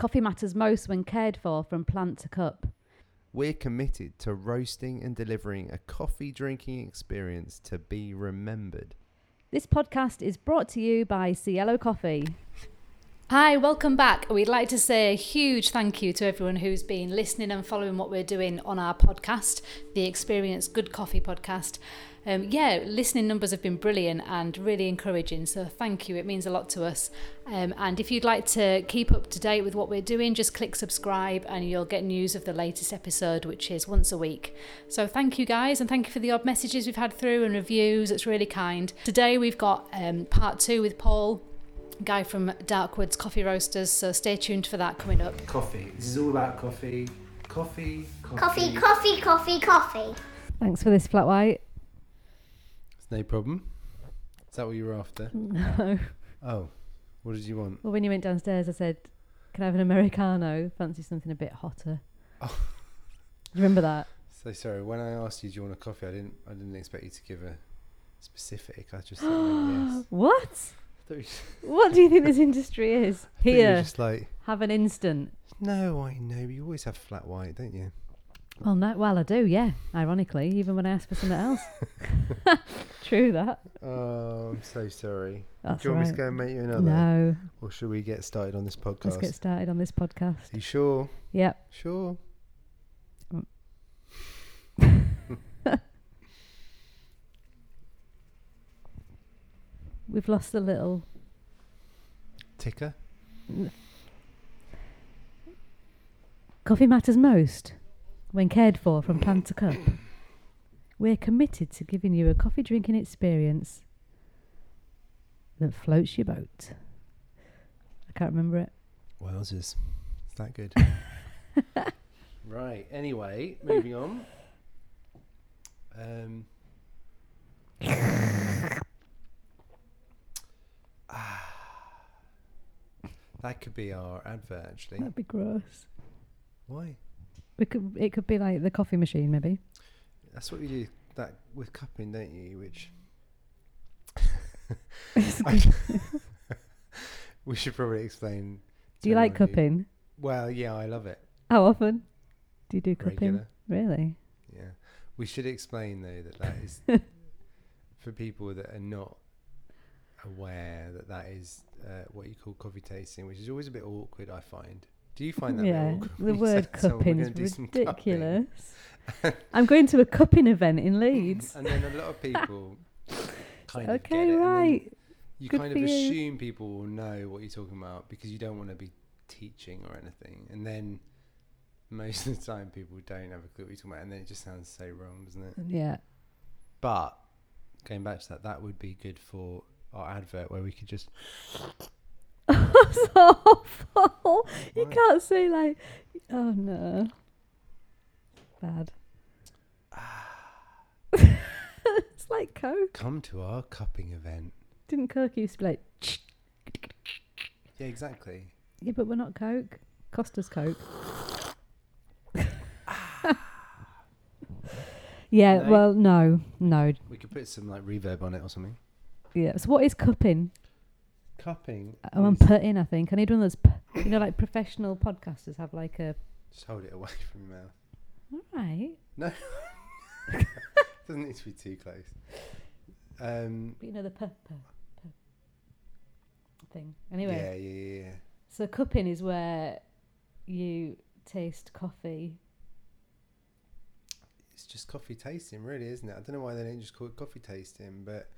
Coffee matters most when cared for from plant to cup. We're committed to roasting and delivering a coffee drinking experience to be remembered. This podcast is brought to you by Cielo Coffee. Hi, welcome back. We'd like to say a huge thank you to everyone who's been listening and following what we're doing on our podcast, the Experience Good Coffee podcast. Um, yeah, listening numbers have been brilliant and really encouraging. So thank you. It means a lot to us. Um, and if you'd like to keep up to date with what we're doing, just click subscribe and you'll get news of the latest episode, which is once a week. So thank you guys and thank you for the odd messages we've had through and reviews. It's really kind. Today we've got um, part two with Paul guy from Darkwoods Coffee Roasters. So stay tuned for that coming up. Coffee. This is all about coffee. Coffee. Coffee, coffee, coffee, coffee. coffee. Thanks for this, Flat White. It's no problem. Is that what you were after? No. Oh, what did you want? Well, when you went downstairs, I said, "Can I have an americano? Fancy something a bit hotter." Oh. You remember that? So sorry. When I asked you, do you want a coffee? I didn't. I didn't expect you to give a specific. I just thought yes. What? I thought you, What do you think this industry is? I you were Here, just like, have an instant. no, I know. You always have flat white, don't you? Well, no, well, I do, yeah. Ironically, even when I ask for something else. True that. Oh, I'm so sorry. That's do you want me to go and make you another? No, Or should we get started on this podcast? let's get started on this podcast. you sure? Yep. Sure. Mm. We've lost a little. Ticker. Coffee matters most when cared for from plant to cup. We're committed to giving you a coffee drinking experience that floats your boat. I can't remember it. Wowzers. Is that good? right. Anyway, moving on. Um, that could be our advert, actually. That'd be gross. Why? We could. It could be like the coffee machine, maybe. That's what you do that with cupping, don't you? Which we should probably explain. do you like cupping? Well, yeah, I love it. How often do you do cupping? Regular. Really? Yeah. We should explain though that that is for people that are not aware that that is uh, what you call coffee tasting, which is always a bit awkward. I find. Do you find that? yeah. The word say to someone, "We're cupping is some cupping"? ridiculous. I'm going to a cupping event in Leeds. And then a lot of people kind of get okay, it, and then right. You Good kind of you. assume people will know what you're talking about because you don't want to be teaching or anything, and then most of the time people don't have a clue what you're talking about, and then it just sounds so wrong, doesn't it? Yeah. But going back to that, that would be good for our advert where we could just That's awful. You can't say like, oh no, bad. it's like Coke. come to our cupping event. Didn't Coke used to be like, Yeah, exactly. yeah, but we're not Coke. Costa's Coke. Ah. yeah. No? Well, no, no. We could put some like reverb on it or something. Yeah. So what is cupping? Cupping. Oh, I'm is- putting. I think I need one of those. P- you know, like professional podcasters have like a. Just hold it away from your mouth. All right. No. Doesn't need to be too close. Um, But you know the p p p thing. Anyway. Yeah, yeah, yeah, yeah. So cupping is where you taste coffee. It's just coffee tasting, really, isn't it? I don't know why they don't just call it coffee tasting, but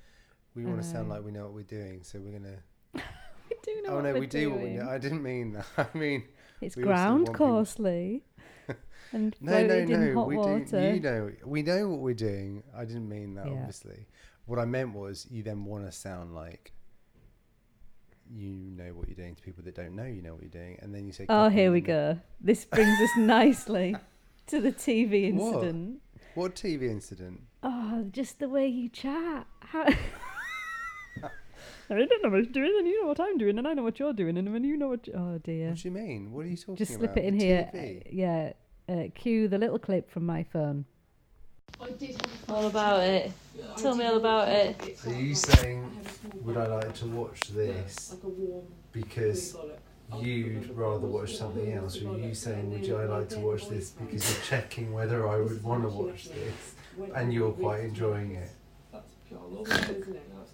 we want to sound like we know what we're doing, so we're gonna. We do know oh what no, we're we do. What we know. I didn't mean that. I mean, It's ground coarsely and no, no, no. hot We water. do. You know, we know what we're doing. I didn't mean that. Yeah. Obviously, what I meant was you then want to sound like you know what you're doing to people that don't know you know what you're doing, and then you say. oh, here we go. This brings us nicely to the TV What? incident. What TV incident? Oh, just the way you chat. How... I don't know what you're doing, and you know what I'm doing, and I know what you're doing, and when you know what. You... Oh dear. What do you mean? What are you talking about? Just about? slip it in The here. TV? Uh, yeah. Uh, cue the little clip from my phone. All about it. Tell me all about it. Are you saying would I like to watch this because you'd rather watch something else, or are you saying, would you, I like to watch this because you're checking whether I would want to watch this, and you're quite enjoying it?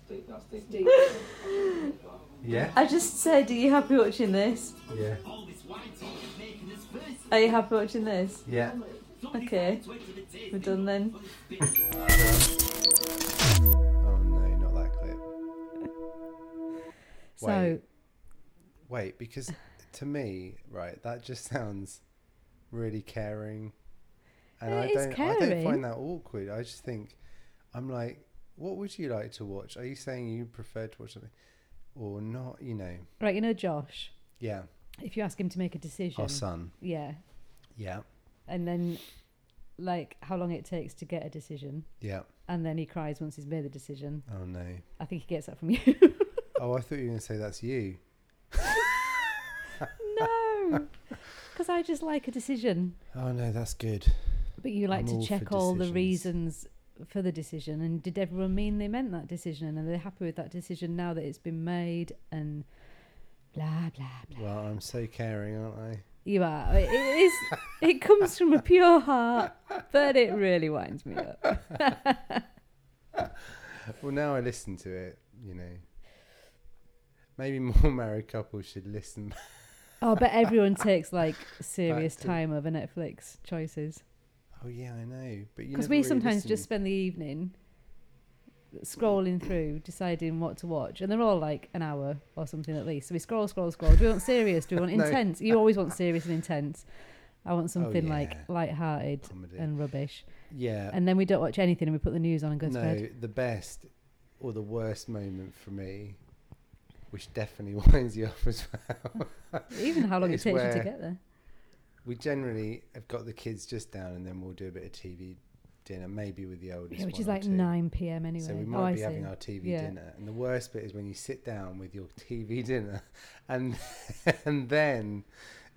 Yeah, I just said, are you happy watching this? yeah, Are you happy watching this? yeah. Okay, we're done then. Oh no, not that clip. So, Wait. Wait, because to me, right, that just sounds really caring, and It I don't, I don't find that awkward. I just think, I'm like, what would you like to watch? Are you saying you prefer to watch something, or not? You know, right, you know Josh. yeah, If you ask him to make a decision, our son, yeah, yeah, and then like how long it takes to get a decision, yeah. and then he cries once he's made the decision. Oh no. I think he gets that from you. Oh, I thought you were going to say that's you. no, because I just like a decision. Oh no, that's good. But you like I'm to check all the reasons for the decision, and did everyone mean they meant that decision, and are they happy with that decision now that it's been made, and blah blah blah. Well, I'm so caring, aren't I? You are. It is. it comes from a pure heart, but it really winds me up. Well, now I listen to it, you know. Maybe more married couples should listen. Oh, but everyone takes like serious time over Netflix choices Oh yeah, I know, but you because we really sometimes listen. just spend the evening scrolling through, deciding what to watch, and they're all like an hour or something at least. So we scroll, scroll, scroll. Do we want serious? Do we want No. intense? You always want serious and intense. I want oh, something like yeah. light-hearted comedy. and rubbish, yeah, and then we don't watch anything and we put the news on and go to bed. no, the best or the worst moment for me, which definitely winds you up as well. Even how long it takes you to get there. We generally have got the kids just down, and then we'll do a bit of TV dinner, maybe with the oldest. Yeah, which is like two. 9 p.m. anyway. So we oh, might I be having our TV Yeah. dinner, and the worst bit is when you sit down with your TV dinner, and and then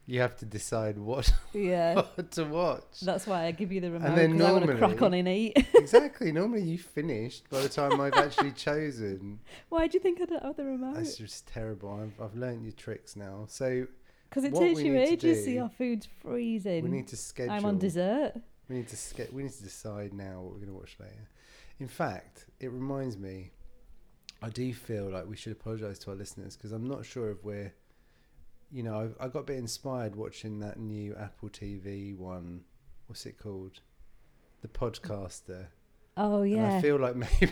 you have to decide what, Yeah. what to watch. That's why I give you the remote And then because I want to crack on and eat. exactly. Normally you finished by the time I've actually chosen. Why do you think I don't have the remote? That's just terrible. I've I've learned your tricks now. So Because it what takes you need to ages. See, our food's freezing. we need to schedule. I'm on dessert. We need to ske- we need to decide now what we're going to watch later. In fact, it reminds me. I do feel like we should apologise to our listeners because I'm not sure if we're, you know, I, I got a bit inspired watching that new Apple TV one. What's it called? The Podcaster. Oh And yeah. I feel like maybe.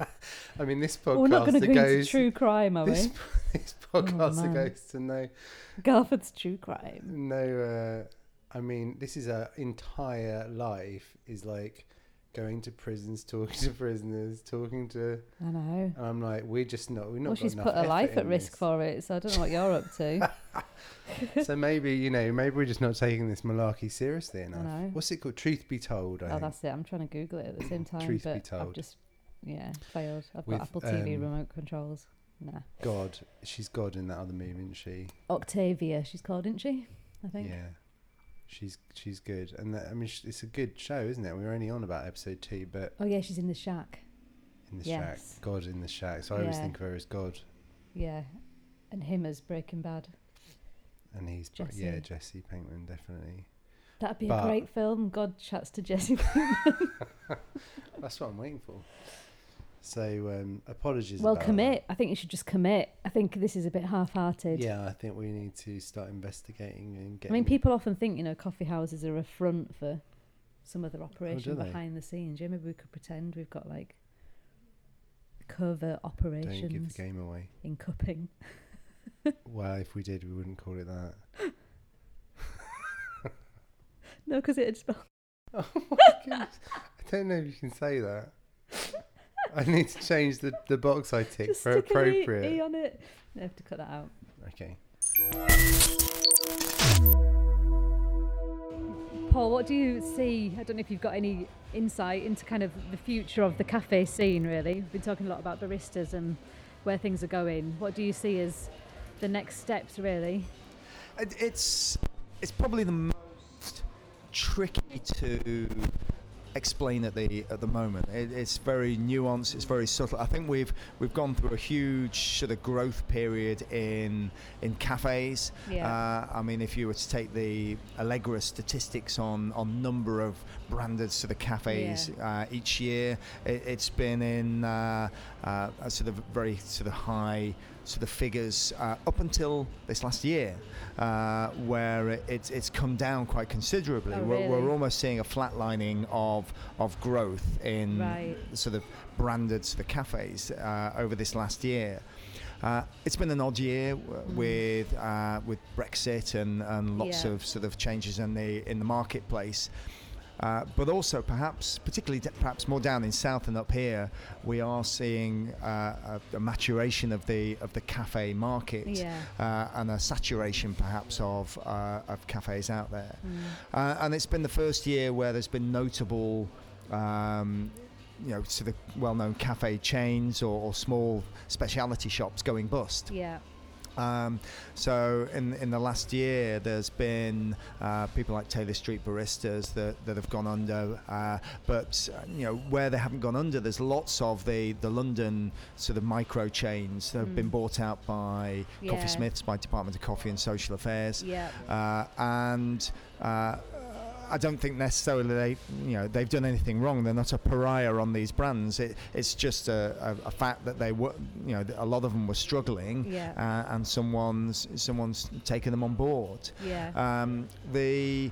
I mean, this podcast. we're not going to go into true crime, are This, we? this podcaster man. goes to no, Garford's true crime. no. Uh, I mean, this is a entire life is like going to prisons, talking to prisoners, talking to. I know. And I'm like, we're just not. We're not. Well, she's put her life at risk this. for it, so I don't know what you're up to. so maybe you know, maybe we're just not taking this malarkey seriously I enough. know. What's it called? Truth be told, I oh, think. that's it. I'm trying to Google it at the same time, Truth be but I've told. just yeah failed. I've With, got Apple TV um, remote controls. Nah. God, she's God in that other movie, isn't she? Octavia, she's called, isn't she? I think. Yeah, she's she's good, and that, I mean, sh- it's a good show, isn't it? We were only on about episode two, but Oh yeah, she's in the shack. in the Yes. shack, God in the shack. So I always think of her as God, Yeah, and him as Breaking Bad. and he's Bra- yeah Jesse. Jesse Pinkman definitely. That'd be But- a great film. God chats to Jesse. Pinkman. That's what I'm waiting for. So um, apologies. well, commit. I think you should just commit. I think this is a bit half-hearted. Yeah, I think we need to start investigating and get I mean, people often think you know coffee houses are a front for some other operation they? behind the scenes. Yeah, maybe we could pretend we've got like covert don't give the game away. in cupping. well, if we did, we wouldn't call it that. No, because it'd spell. Oh my goodness. I don't know if you can say that. I need to change the, the box I tick Just for stick an E- appropriate. E on it. I have to cut that out. Okay. Paul, what do you see? I don't know if you've got any insight into kind of the future of the cafe scene, really. We've been talking a lot about baristas and where things are going. What do you see as the next steps, really? It's it's probably the most tricky to explain at the at the moment. It, it's very nuanced. It's very subtle. I think we've we've gone through a huge sort of growth period in in cafes. Yeah. Uh, I mean, if you were to take the Allegra statistics on on number of branded sort of cafes uh, each year, it, it's been in uh, uh, a sort of very sort of high sort the figures uh, up until this last year, uh, where it, it's it's come down quite considerably. Oh, we're, we're almost seeing a flatlining of of growth in Right. sort of branded sort of cafes uh, over this last year. Uh, it's been an odd year w- with uh, with Brexit and, and lots Yeah. of sort of changes in the in the marketplace. Uh, but also, perhaps, particularly perhaps more down in south and up here, we are seeing uh, a, a maturation of the of the cafe market Yeah. uh, and a saturation, perhaps, of uh, of cafes out there. Mm. Uh, and it's been the first year where there's been notable, um, you know, sort of well-known cafe chains or, or small specialty shops going bust. Yeah. Um, so in in the last year, there's been uh, people like Taylor Street baristas that, that have gone under, uh, but you know where they haven't gone under, there's lots of the the London sort of micro chains that have been Mm. bought out by Yeah. Coffeesmiths, by Department of Coffee and Social Affairs. Yeah. Uh, and uh, I don't think necessarily they, you know, they've done anything wrong. They're not a pariah on these brands. It, it's just a, a, a fact that they were, you know, a lot of them were struggling, Yeah. uh, and someone's someone's taken them on board. Yeah. Um, the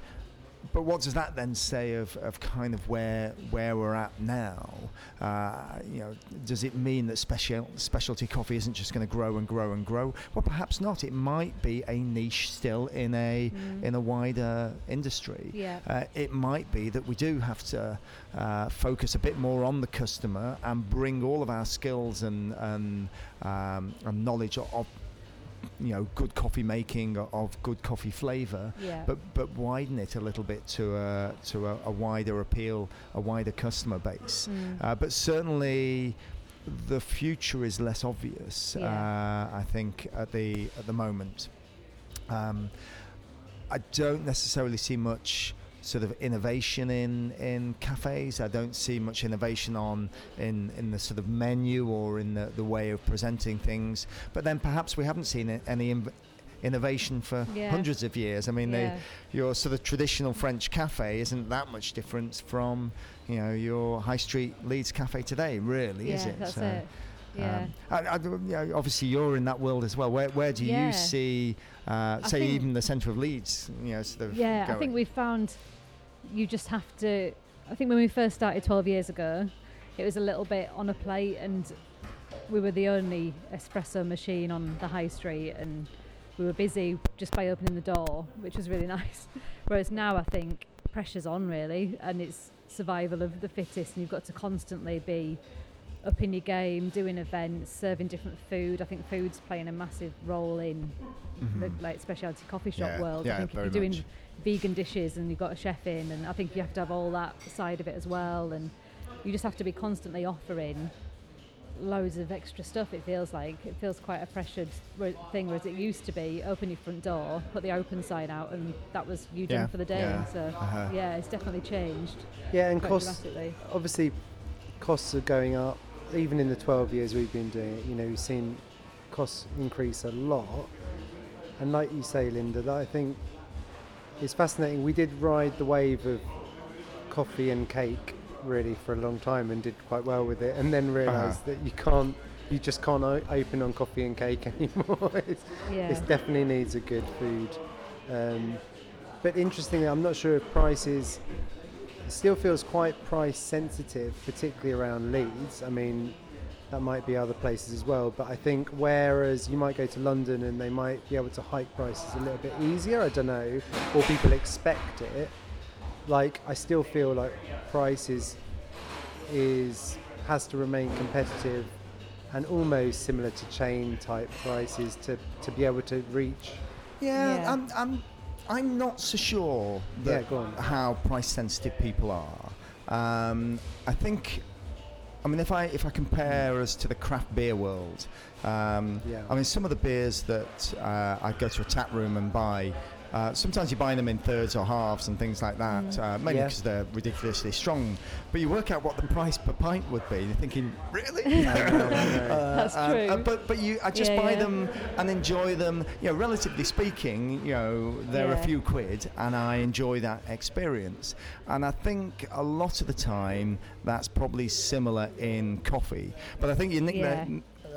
but what does that then say of, of kind of where where we're at now? Uh, you know, does it mean that special specialty coffee isn't just going to grow and grow and grow? Well, perhaps not. It might be a niche still in a Mm. in a wider industry. Yeah. Uh, it might be that we do have to uh, focus a bit more on the customer and bring all of our skills and and, um, and knowledge of, of you know good coffee making of good coffee flavour Yeah. but but widen it a little bit to a to a, a wider appeal a wider customer base Mm. uh, but certainly the future is less obvious Yeah. uh, I think at the at the moment um, I don't necessarily see much sort of innovation in in cafes. I don't see much innovation on in in the sort of menu or in the, the way of presenting things. But then perhaps we haven't seen any inv- innovation for Yeah. hundreds of years. I mean, yeah. they, your sort of traditional French cafe isn't that much different from you know your high street Leeds cafe today, really, yeah, is it? that's So, it. Yeah. um, I, I, you know, obviously, you're in that world as well. Where, where do you see, uh, say, even the centre of Leeds? You know, sort of yeah, I think we've found you just have to. I think when we first started 12 years ago, it was a little bit on a plate, and we were the only espresso machine on the high street, and we were busy just by opening the door, which was really nice. Whereas now, I think pressure's on really, and it's survival of the fittest, and you've got to constantly be up in your game, doing events, serving different food. I think food's playing a massive role in the Mhm. like specialty coffee shop Yeah, world. yeah, I think if you're doing much. vegan dishes and you've got a chef in, and I think you have to have all that side of it as well, and you just have to be constantly offering loads of extra stuff. It feels like it feels quite a pressured thing, whereas it used to be open your front door, put the open sign out, and that was you done Yeah, for the day. yeah, So uh-huh. yeah, it's definitely changed Yeah, and costs obviously costs are going up. Even in the 12 years we've been doing it, you know, we've seen costs increase a lot. And like you say, Linda, that I think it's fascinating. We did ride the wave of coffee and cake really for a long time and did quite well with it, and then realised that you can't, you just can't o- open on coffee and cake anymore. it's, Yeah, it definitely needs a good food. Um, but interestingly, I'm not sure if prices it still feels quite price sensitive, particularly around Leeds. I mean, that might be other places as well, but I think whereas you might go to London and they might be able to hike prices a little bit easier, I don't know, or people expect it. Like I still feel like prices is has to remain competitive and almost similar to chain type prices to, to be able to reach. Yeah, Yeah. I'm, I'm, I'm not so sure that Yeah, how price sensitive people are. Um, I think, I mean, if I if I compare us to the craft beer world, um, Yeah. I mean, some of the beers that uh, I go to a tap room and buy Uh, sometimes you buy them in thirds or halves and things like that, Mm. uh, mainly Yeah. because they're ridiculously strong. But you work out what the price per pint would be, and you're thinking, really? Uh, That's and- true. uh, but but you, I just Yeah, buy yeah. them and enjoy them. You know, relatively speaking, you know, they're Yeah. a few quid, and I enjoy that experience. And I think a lot of the time that's probably similar in coffee. But I think you nick Yeah.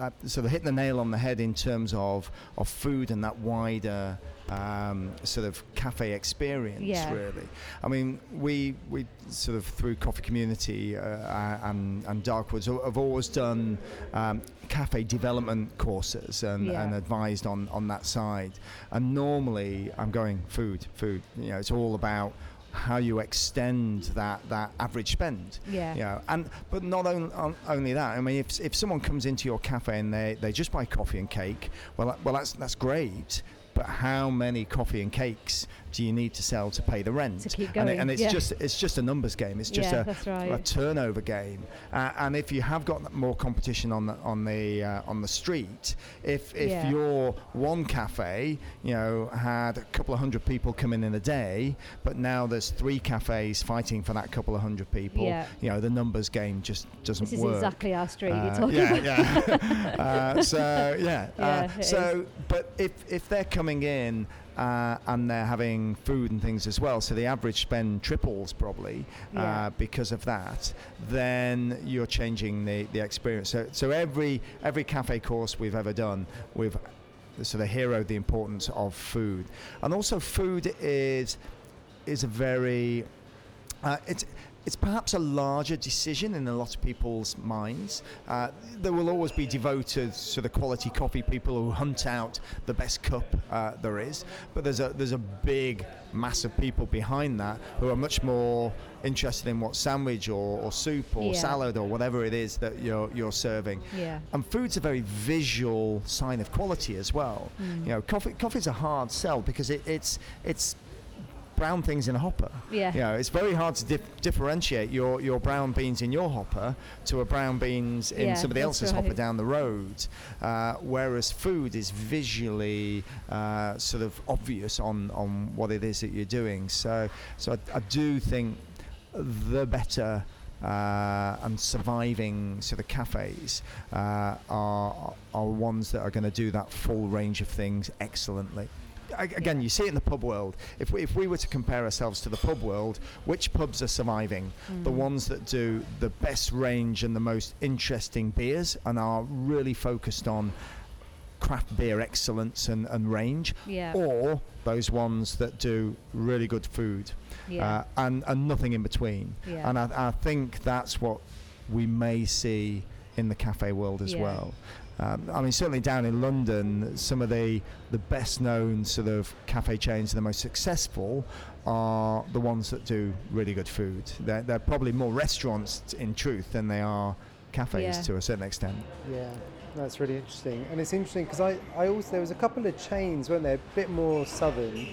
Uh, sort of hitting the nail on the head in terms of of food and that wider. Um, sort of cafe experience, Yeah. really. I mean, we we sort of through coffee community uh, uh, and and Darkwoods have always done um, cafe development courses and, Yeah. and advised on on that side. And normally, I'm going food, food. You know, it's all about how you extend that that average spend. Yeah. You know, and but not on, on, only that. I mean, if if someone comes into your cafe and they, they just buy coffee and cake, well, well, that's that's great. But how many coffee and cakes do you need to sell to pay the rent? To keep And, it- and it's yeah. just it's just a numbers game. It's just Yeah, a, right. a turnover game. Uh, and if you have got more competition on the on the uh, on the street, if if Yeah. your one cafe, you know, had a couple of hundred people come in in a day, but now there's three cafes fighting for that couple of hundred people, you know, the numbers game just doesn't work. This is work. exactly our street Uh, you're talking yeah, about. yeah. uh, so yeah, uh, so but if if they're coming in uh, and they're having food and things as well, so the average spend triples probably Yeah. uh, because of that. Then you're changing the, the experience. So so every every cafe course we've ever done, we've sort of heroed the importance of food, and also food is is a very uh, it's it's perhaps a larger decision in a lot of people's minds. Uh, there will always be devoted to the quality coffee people who hunt out the best cup uh, there is, but there's a there's a big mass of people behind that who are much more interested in what sandwich or, or soup or Yeah. salad or whatever it is that you're you're serving. Yeah. And food's a very visual sign of quality as well. Mm. You know, coffee coffee's a hard sell because it, it's it's brown things in a hopper. Yeah. You know, it's very hard to dif- differentiate your, your brown beans in your hopper to a brown beans in Yeah, somebody else's hopper down the road. Uh, whereas food is visually uh, sort of obvious on, on what it is that you're doing. So, so I, I do think the better uh, and surviving sort of cafes uh, are are ones that are going to do that full range of things excellently. Again, Yeah. you see it in the pub world. If we, if we were to compare ourselves to the pub world, which pubs are surviving? The Mm. ones that do the best range and the most interesting beers and are really focused on craft beer excellence and, and range, Yeah. or those ones that do really good food yeah. uh, and, and nothing in between. yeah. And I, I think that's what we may see in the cafe world as Yeah. well. Um, I mean, certainly down in London, some of the, the best known sort of cafe chains, the most successful, are the ones that do really good food. They're, they're probably more restaurants in truth than they are cafes Yeah. to a certain extent. Yeah, that's really interesting. And it's interesting because I, I also, there was a couple of chains, weren't there, a bit more southern,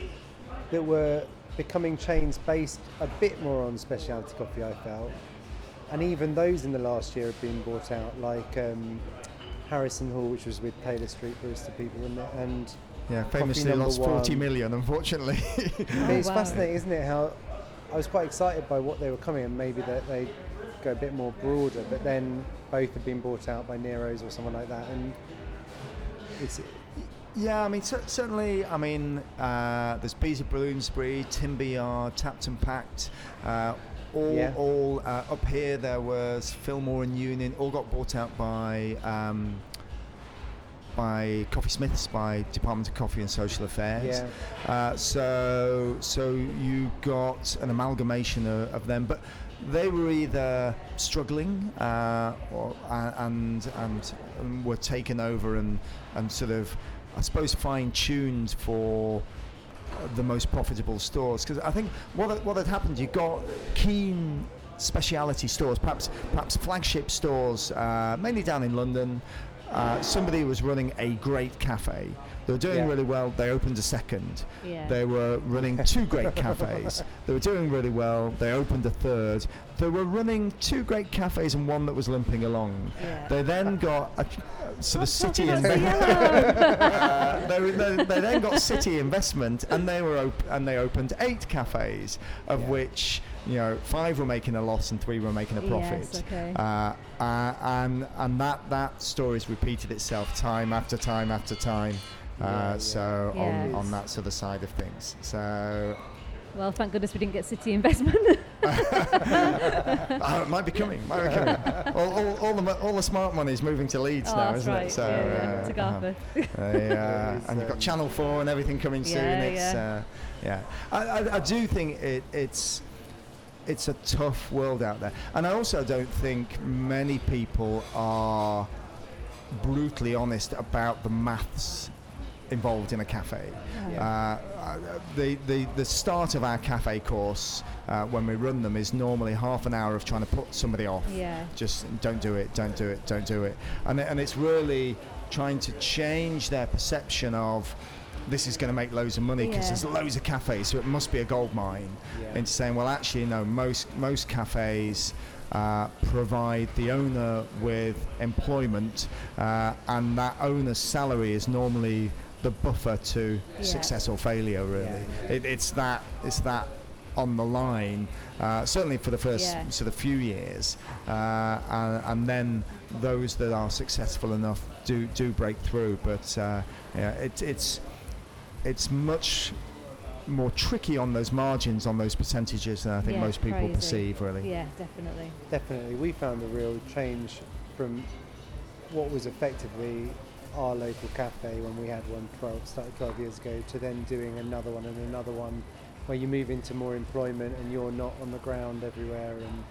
that were becoming chains based a bit more on specialty coffee, I felt. And even those in the last year have been bought out, like um, Harris + Hoole, which was with Taylor Street Baristas people, and, and Yeah, Coffee famously lost 40 one. million, unfortunately. it's wow. fascinating, isn't it? How I was quite excited by what they were coming, and maybe that they go a bit more broader. But then both have been bought out by Nero's or someone like that, and it's Yeah, I mean, cer- certainly, I mean, uh, there's Bea's of Bloomsbury, Timber Yard, Tapped and Packed. Uh, all, Yeah. all uh, up here there was Filmore and Union, all got bought out by um, by Coffeesmiths, by Department of Coffee and Social Affairs. yeah. Uh, so, so you got an amalgamation of, of them, but they were either struggling uh, or, and, and and were taken over and and sort of, I suppose, fine tuned for the most profitable stores. Because I think what what had happened, you got keen speciality stores, perhaps perhaps flagship stores, uh, mainly down in London. Uh, somebody was running a great cafe, They were doing Yeah. really well. They opened a second. Yeah. They were running two great cafes. They were doing really well. They opened a third. They were running two great cafes and one that was limping along. Yeah. They then got a sort of city investment. yellow. they, they, they then got city investment, and they were op- and they opened eight cafes, of which you know five were making a loss and three were making a profit. Yes, okay. Uh, uh, and and that that story's repeated itself time after time after time. Uh, Yeah, yeah. So Yeah. on, on that sort of side of things. So well, thank goodness we didn't get city investment. oh, it might be coming. Might be coming. all, all, all the all the smart money is moving to Leeds oh, now, isn't right. it? So yeah, yeah. uh, to. Garforth. Uh, and you've got Channel Four and everything coming soon. Yeah, it's yeah. Uh, yeah. I, I, I do think it, it's it's a tough world out there, and I also don't think many people are brutally honest about the maths involved in a cafe. Yeah. Uh, uh, the, the, the start of our cafe course, uh, when we run them, is normally half an hour of trying to put somebody off. Yeah. Just don't do it, don't do it, don't do it. And, and it's really trying to change their perception of this is going to make loads of money because Yeah. there's loads of cafes, so it must be a gold mine. Yeah. Into saying, well, actually, no, most, most cafes. Uh, provide the owner with employment, uh, and that owner's salary is normally the buffer to Yeah. success or failure. Really, Yeah. It, it's that it's that on the line. Uh, certainly for the first Yeah. sort of few years, uh, and, and then those that are successful enough do do break through. But uh, yeah, it, it's it's much more tricky on those margins, on those percentages than I think Yeah, most people crazy. perceive. Really. Yeah, definitely. Definitely, we found a real change from what was effectively our local cafe when we had one 12, started 12 years ago to then doing another one and another one where you move into more employment and you're not on the ground everywhere and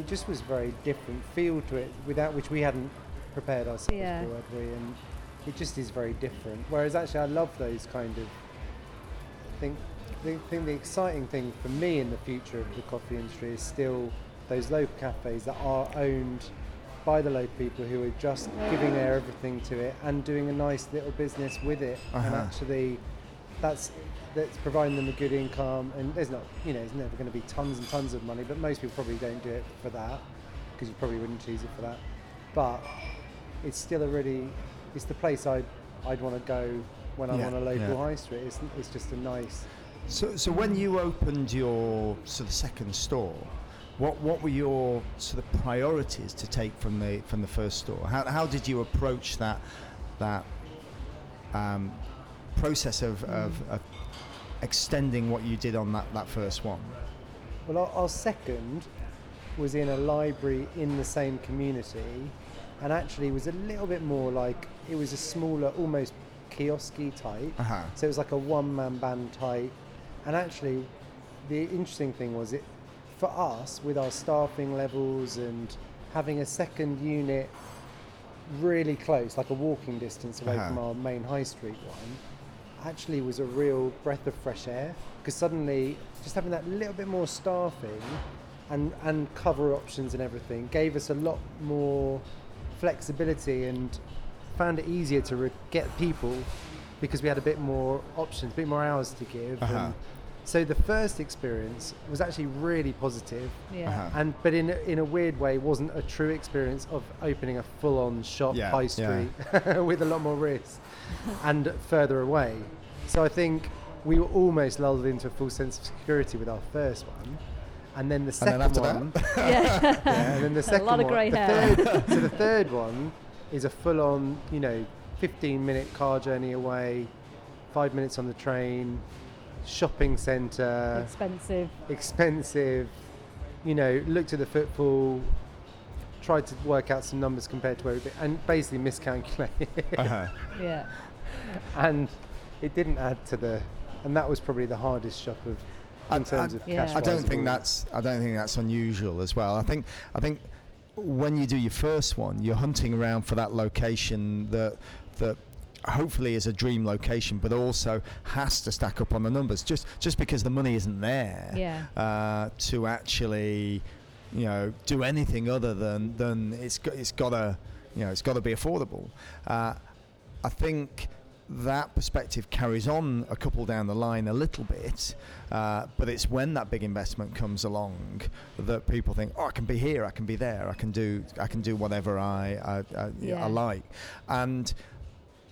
it just was a very different feel to it without which we hadn't prepared ourselves Yeah. for had we and it just is very different. Whereas actually I love those kind of I think the thing the exciting thing for me in the future of the coffee industry is still those local cafes that are owned by the local people who are just giving their everything to it and doing a nice little business with it. And Uh-huh. actually that's that's providing them a good income. And there's not you know there's never going to be tons and tons of money but most people probably don't do it for that because you probably wouldn't choose it for that. But it's still a really it's the place I'd I'd want to go when I'm on a local yeah. high street it's, it's just a nice So, so when you opened your sort of second store, what what were your sort of priorities to take from the from the first store? How, how did you approach that that um, process of, of, of extending what you did on that, that first one? Well, our, our second was in a library in the same community, and actually it was a little bit more like it was a smaller, almost kiosky type. Uh-huh. So it was like a one-man band type, and actually, the interesting thing was it for us with our staffing levels and having a second unit really close, like a walking distance away Uh-huh. from our main high street one, actually was a real breath of fresh air because suddenly just having that little bit more staffing and and cover options and everything gave us a lot more flexibility and found it easier to re- get people because we had a bit more options, a bit more hours to give. Uh-huh. And so the first experience was actually really positive Yeah. Uh-huh. and but in a, in a weird way wasn't a true experience of opening a full-on shop Yeah, high yeah. street with a lot more risk and further away so i think we were almost lulled into a full sense of security with our first one and then the And second then after one that? Yeah. yeah, and then the A second lot of one grey the hair. third, so the third one is a full-on you know 15 minute car journey away five minutes on the train shopping centre Expensive. expensive. You know, looked at the football, tried to work out some numbers compared to where we'd be, and basically miscalculated. Uh-huh. Yeah. and it didn't add to the, and that was probably the hardest shop of in I- terms I- of Yeah. cash. I don't think that's I don't think that's unusual as well. I think I think when you do your first one, you're hunting around for that location that that hopefully is a dream location, but also has to stack up on the numbers. Just just because the money isn't there Yeah. uh, to actually you know do anything other than than it's got, it's got to you know it's got to be affordable. Uh, I think that perspective carries on a couple down the line a little bit, uh, but it's when that big investment comes along that people think, oh, I can be here, I can be there, I can do, I can do whatever I, I, I, Yeah. I like, and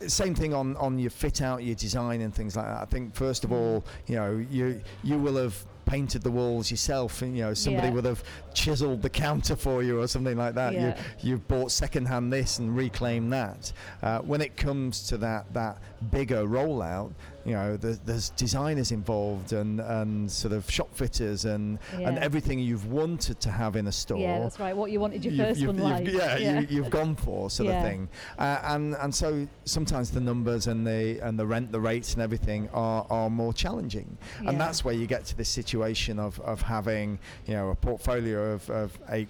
same thing on, on your fit out, your design, and things like that. I think first of all, you know, you you will have painted the walls yourself, and you know somebody Yeah. would have chiseled the counter for you or something like that. Yeah. You you've bought secondhand this and reclaimed that. Uh, when it comes to that that bigger rollout, you know, there's, there's designers involved and, and sort of shop fitters and and everything you've wanted to have in a store Yeah, that's right. What you wanted your you've- 1st you've- one you've- like. yeah, You, you've gone for sort Yeah. of thing, uh, and and so sometimes the numbers and the and the rent, the rates, and everything are, are more challenging, Yeah. and that's where you get to this situation of, of having you know a portfolio of, of eight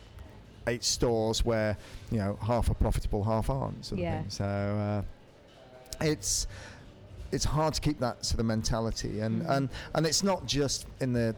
eight stores where you know half are profitable, half aren't, sort Yeah. of thing. So uh, it's it's hard to keep that sort of mentality, and Mm. and and it's not just in the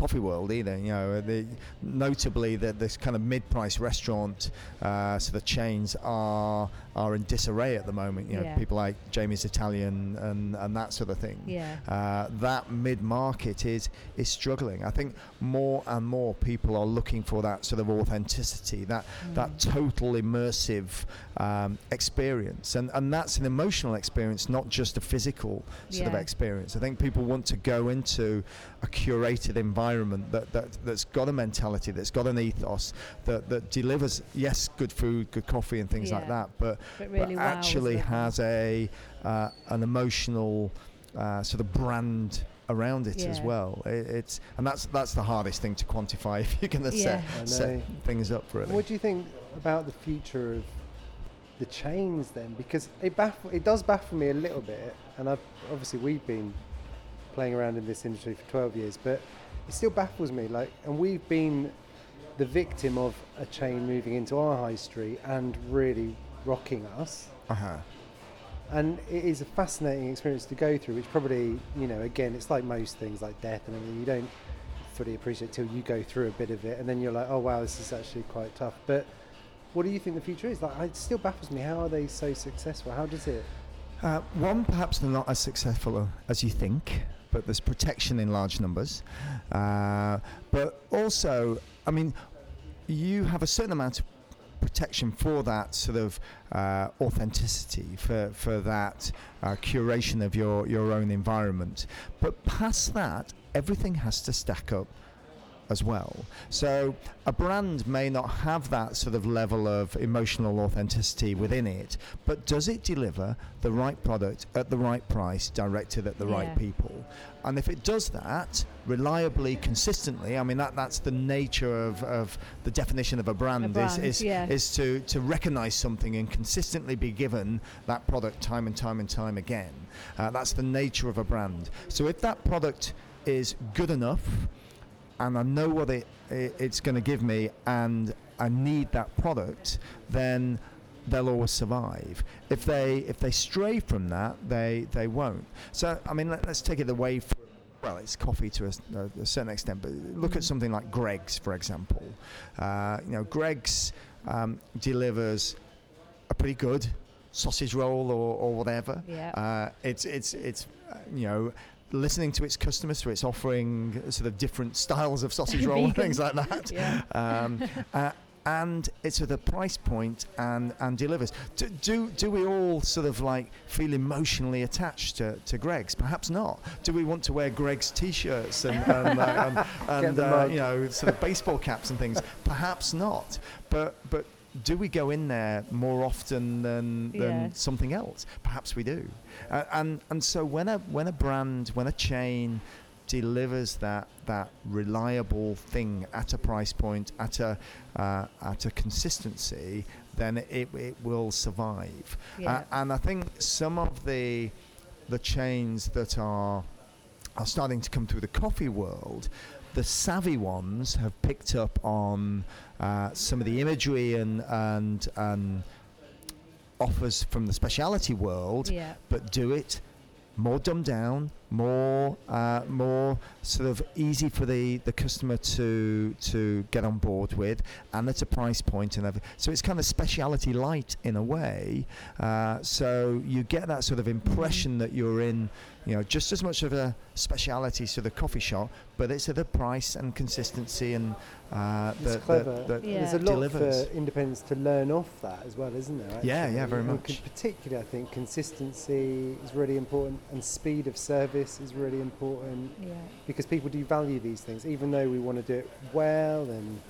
coffee world either. You know, the, notably that this kind of mid-price restaurant uh, sort of chains are are in disarray at the moment. You know, Yeah. people like Jamie's Italian and and that sort of thing. Yeah. Uh, that mid-market is is struggling. I think more and more people are looking for that sort of authenticity, that Mm. that total immersive um, experience, and and that's an emotional experience, not just a physical sort of experience. I think people want to go into a curated environment that, that that's got a mentality, that's got an ethos, that that delivers yes, good food, good coffee, and things like that, but But really but actually them. has a uh, an emotional uh, sort of brand around it as well. It, it's and that's that's the hardest thing to quantify if you're going to Yeah. Set, set things up really. What do you think about the future of the chains then? Because it baffle, it does baffle me a little bit, and I've obviously we've been playing around in this industry for 12 years, but it still baffles me. Like, and we've been the victim of a chain moving into our high street and really rocking us. uh-huh. And it is a fascinating experience to go through, which probably, you know, again, it's like most things like death and everything. You don't fully appreciate it till you go through a bit of it, and then you're like, oh wow, this is actually quite tough. But what do you think the future is? Like, it still baffles me. How are they so successful? How does it? Uh, one, perhaps they're not as successful as you think, but there's protection in large numbers. Uh, but also, I mean, you have a certain amount of protection for that sort of uh, authenticity, for, for that uh, curation of your, your own environment. But past that, everything has to stack up as well. So a brand may not have that sort of level of emotional authenticity within it, but does it deliver the right product at the right price, directed at the Yeah. right people? And if it does that reliably, consistently, I mean that that's the nature of, of the definition of a brand, brand, is is, yeah. is to, to recognize something and consistently be given that product time and time and time again. Uh, that's the nature of a brand. So if that product is good enough and I know what it, it it's going to give me, and I need that product, then they'll always survive. If they if they stray from that, they they won't. So I mean, let, us take it away from. Well, it's coffee to a certain extent, but look at something like Greggs, for example. Uh, you know, Greggs um, delivers a pretty good sausage roll or, or whatever. Yeah. Uh, it's it's it's uh, you know listening to its customers, so it's offering sort of different styles of sausage roll and things like that. Yeah. Um, uh, and it's at a price point and, and delivers. Do, do do we all sort of like feel emotionally attached to, to Greggs? Perhaps not. Do we want to wear Greggs t-shirts and and, uh, and, and uh, you know sort of baseball caps and things? Perhaps not. But but do we go in there more often than, than Yeah. something else? Perhaps we do. Uh, and and so when a when a brand when a chain delivers that that reliable thing at a price point at a uh, at a consistency, then it, it will survive. Yeah. Uh, and I think some of the the chains that are are starting to come through the coffee world, the savvy ones have picked up on uh, some of the imagery and and and offers from the specialty world yeah. but do it more dumbed down, more uh, more more sort of easy for the, the customer to to get on board with, and at a price point and everything. So it's kind of speciality light in a way. Uh, so you get that sort of impression that you're in, you know, just as much of a speciality to the coffee shop, but it's at a price and consistency and uh, It's that, clever. that, that Yeah. There's a lot delivers. for independents to learn off that as well, isn't there? Yeah, actually? yeah, very much. con- particularly, I think consistency is really important, and speed of service is really important Yeah. because people do value these things. Even though we want to do it well and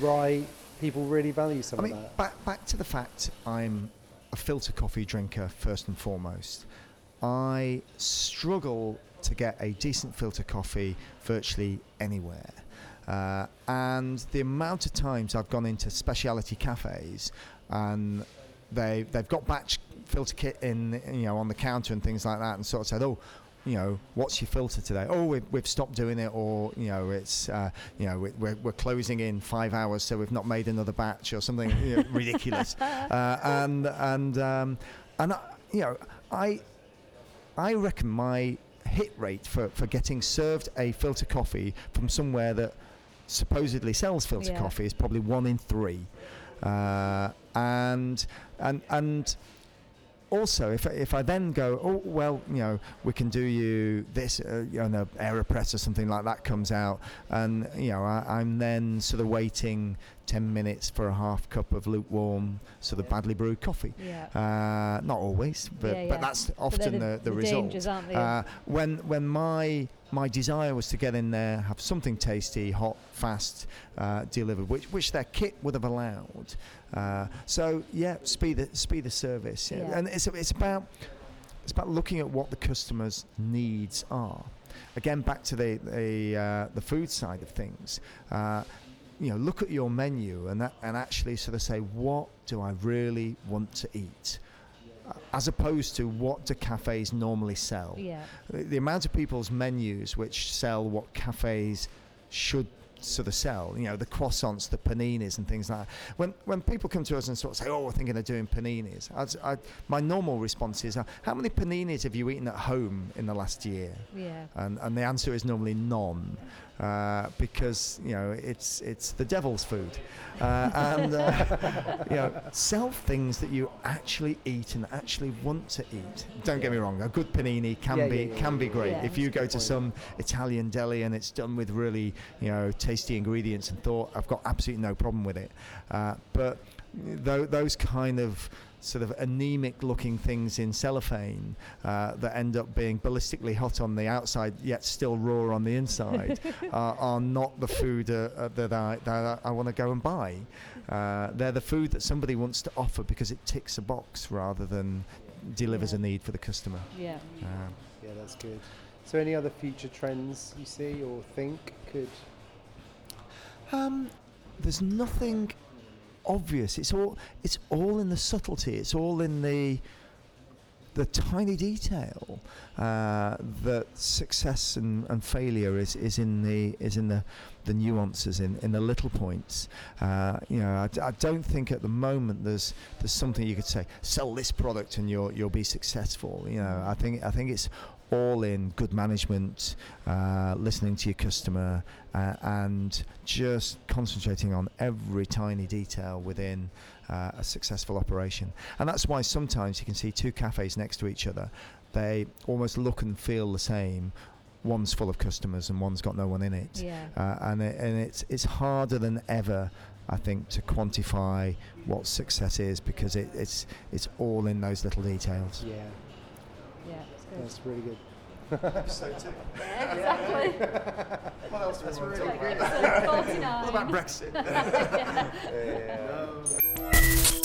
right, people really value some I mean, of that. back back to the fact I'm a filter coffee drinker first and foremost. I struggle to get a decent filter coffee virtually anywhere. Uh, and the amount of times I've gone into specialty cafes and they they've got batch filter kit in you know on the counter and things like that and sort of said oh you know what's your filter today oh we've, we've stopped doing it or you know it's uh, you know we- we're, we're closing in five hours so we've not made another batch or something you know, ridiculous uh, and and um, and I, you know I I reckon my hit rate for, for getting served a filter coffee from somewhere that supposedly sells filter Yeah. coffee is probably one in three. Uh, and and and also if I, if I then go oh well you know we can do you this uh, you know aeropress or something like that comes out and you know I, I'm then sort of waiting 10 minutes for a half cup of lukewarm sort of badly brewed coffee Yeah. uh, not always, but, Yeah, yeah. but that's But often they're the, the, result. dangers? Uh, when when my my desire was to get in there, have something tasty, hot, fast, uh, delivered, which which their kit would have allowed. Uh, so yeah, speed the speed the service, yeah. Yeah. and it's it's about it's about looking at what the customer's needs are. Again, back to the the uh, the food side of things. Uh, you know, look at your menu and that, and actually sort of say, what do I really want to eat, as opposed to what do cafes normally sell. yeah. The, the amount of people's menus which sell what cafes should sort of sell, you know, the croissants, the paninis, and things like that. When when people come to us and sort of say, "Oh, we're thinking of doing paninis," I'd, i my normal response is, uh, "How many paninis have you eaten at home in the last year?" Yeah. and and the answer is normally none, uh, because you know it's it's the devil's food, uh, and uh, you know sell things that you actually eat and actually want to eat. Don't get me wrong, a good panini can Yeah, be yeah, yeah, can be great. Yeah. if you go to some Italian deli and it's done with really you know tasty ingredients and thought I've got absolutely no problem with it, uh, but those kind of sort of anemic looking things in cellophane uh, that end up being ballistically hot on the outside yet still raw on the inside are, are not the food uh, uh, that I, that I, I want to go and buy. Uh, they're the food that somebody wants to offer because it ticks a box rather than delivers Yeah. a need for the customer. Yeah. Um, Yeah, that's good. So, any other future trends you see or think could? Um, there's nothing obvious. It's all it's all in the subtlety. It's all in the the tiny detail uh, that success and, and failure is, is in the is in the the nuances in, in the little points. Uh, you know, I, I don't think at the moment there's there's something you could say sell this product and you'll you'll be successful. You know, I think I think it's all in good management, uh, listening to your customer, uh, and just concentrating on every tiny detail within uh, a successful operation. And that's why sometimes you can see two cafes next to each other. They almost look and feel the same. One's full of customers and one's got no one in it. Yeah. Uh, and it, and it's it's harder than ever, I think, to quantify what success is because it, it's it's all in those little details. Yeah, Yeah. It's good. that's really good. so too. exactly. What else do we want to talk about? Episode 49. What about Brexit?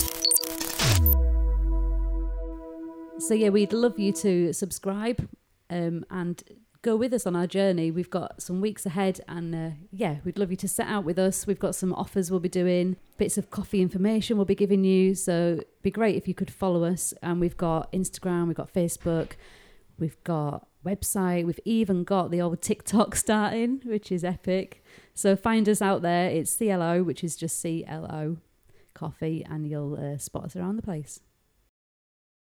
So yeah, we'd love you to subscribe um, and go with us on our journey. We've got some weeks ahead, and uh, yeah, we'd love you to set out with us. We've got some offers we'll be doing, bits of coffee information we'll be giving you. So it'd be great if you could follow us. And we've got Instagram, we've got Facebook, we've got website, we've even got the old TikTok starting, which is epic. So find us out there. It's CLO, which is just C L O coffee, and you'll uh, spot us around the place.